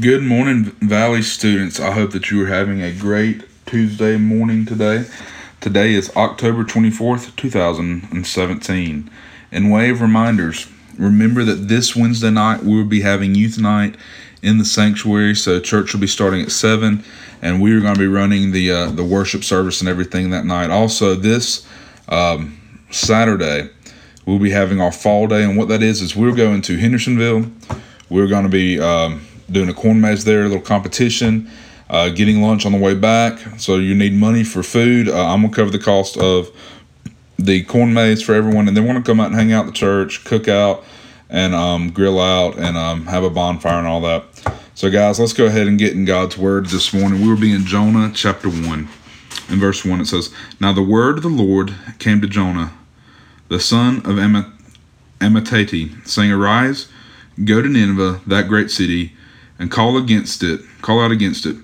Good morning, Valley students. I hope that you are having a great Tuesday morning today. Today is October 24th, 2017. In way of reminders, remember that this Wednesday night we will be having youth night in the sanctuary. So church will be starting at 7 and we are going to be running the uh, the worship service and everything that night. Also, this um, Saturday we'll be having our fall day and what that is is we're going to Hendersonville. We're going to be um, doing a corn maze there, a little competition, uh, getting lunch on the way back. So you need money for food. Uh, I'm gonna cover the cost of the corn maze for everyone, and then we're gonna come out and hang out at the church, cook out, and um, grill out, and um, have a bonfire and all that. So guys, let's go ahead and get in God's word this morning. We will be in Jonah chapter one. In verse 1, it says, Now the word of the Lord came to Jonah, the son of Amittai, saying, Arise, go to Nineveh, that great city, and call against it, call out against it,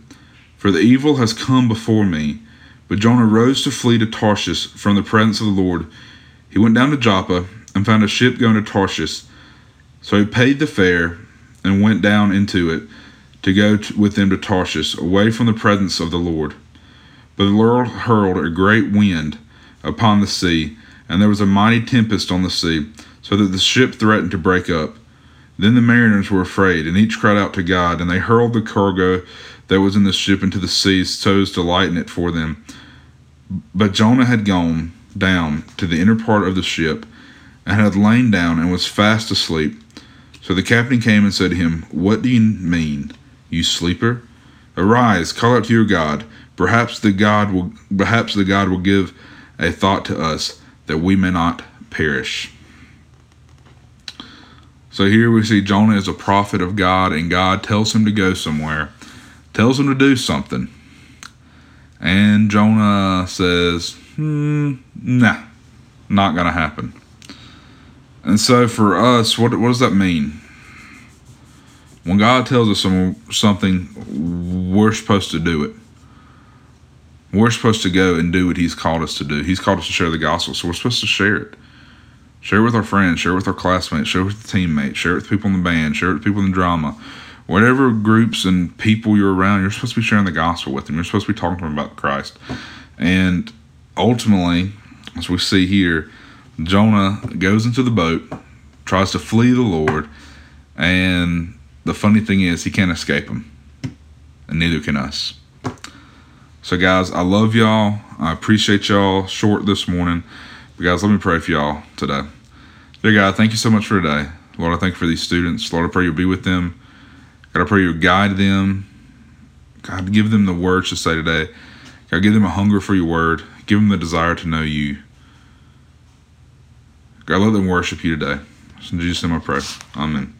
for the evil has come before me. But Jonah rose to flee to Tarshish from the presence of the Lord. He went down to Joppa and found a ship going to Tarshish. So he paid the fare and went down into it to go to, with them to Tarshish, away from the presence of the Lord. But the Lord hurled a great wind upon the sea, and there was a mighty tempest on the sea, so that the ship threatened to break up. Then the mariners were afraid, and each cried out to God, and they hurled the cargo that was in the ship into the sea so as to lighten it for them. But Jonah had gone down to the inner part of the ship, and had lain down and was fast asleep. So the captain came and said to him, What do you mean, you sleeper? Arise, call out to your God. Perhaps the God will perhaps the God will give a thought to us that we may not perish. So here we see Jonah is a prophet of God, and God tells him to go somewhere, tells him to do something. And Jonah says, hmm, nah, not going to happen. And so for us, what, what does that mean? When God tells us some, something, we're supposed to do it. We're supposed to go and do what He's called us to do. He's called us to share the gospel, so we're supposed to share it. Share it with our friends, share it with our classmates, share it with the teammates, share it with people in the band, share it with people in the drama. Whatever groups and people you're around, you're supposed to be sharing the gospel with them. You're supposed to be talking to them about Christ. And ultimately, as we see here, Jonah goes into the boat, tries to flee the Lord, and the funny thing is, he can't escape him, and neither can us. So, guys, I love y'all. I appreciate y'all. Short this morning. But guys, let me pray for y'all today. Dear God, thank you so much for today. Lord, I thank you for these students. Lord, I pray you'll be with them. God, I pray you'll guide them. God, give them the words to say today. God, give them a hunger for your word. Give them the desire to know you. God, let them worship you today. In Jesus' name I pray. Amen.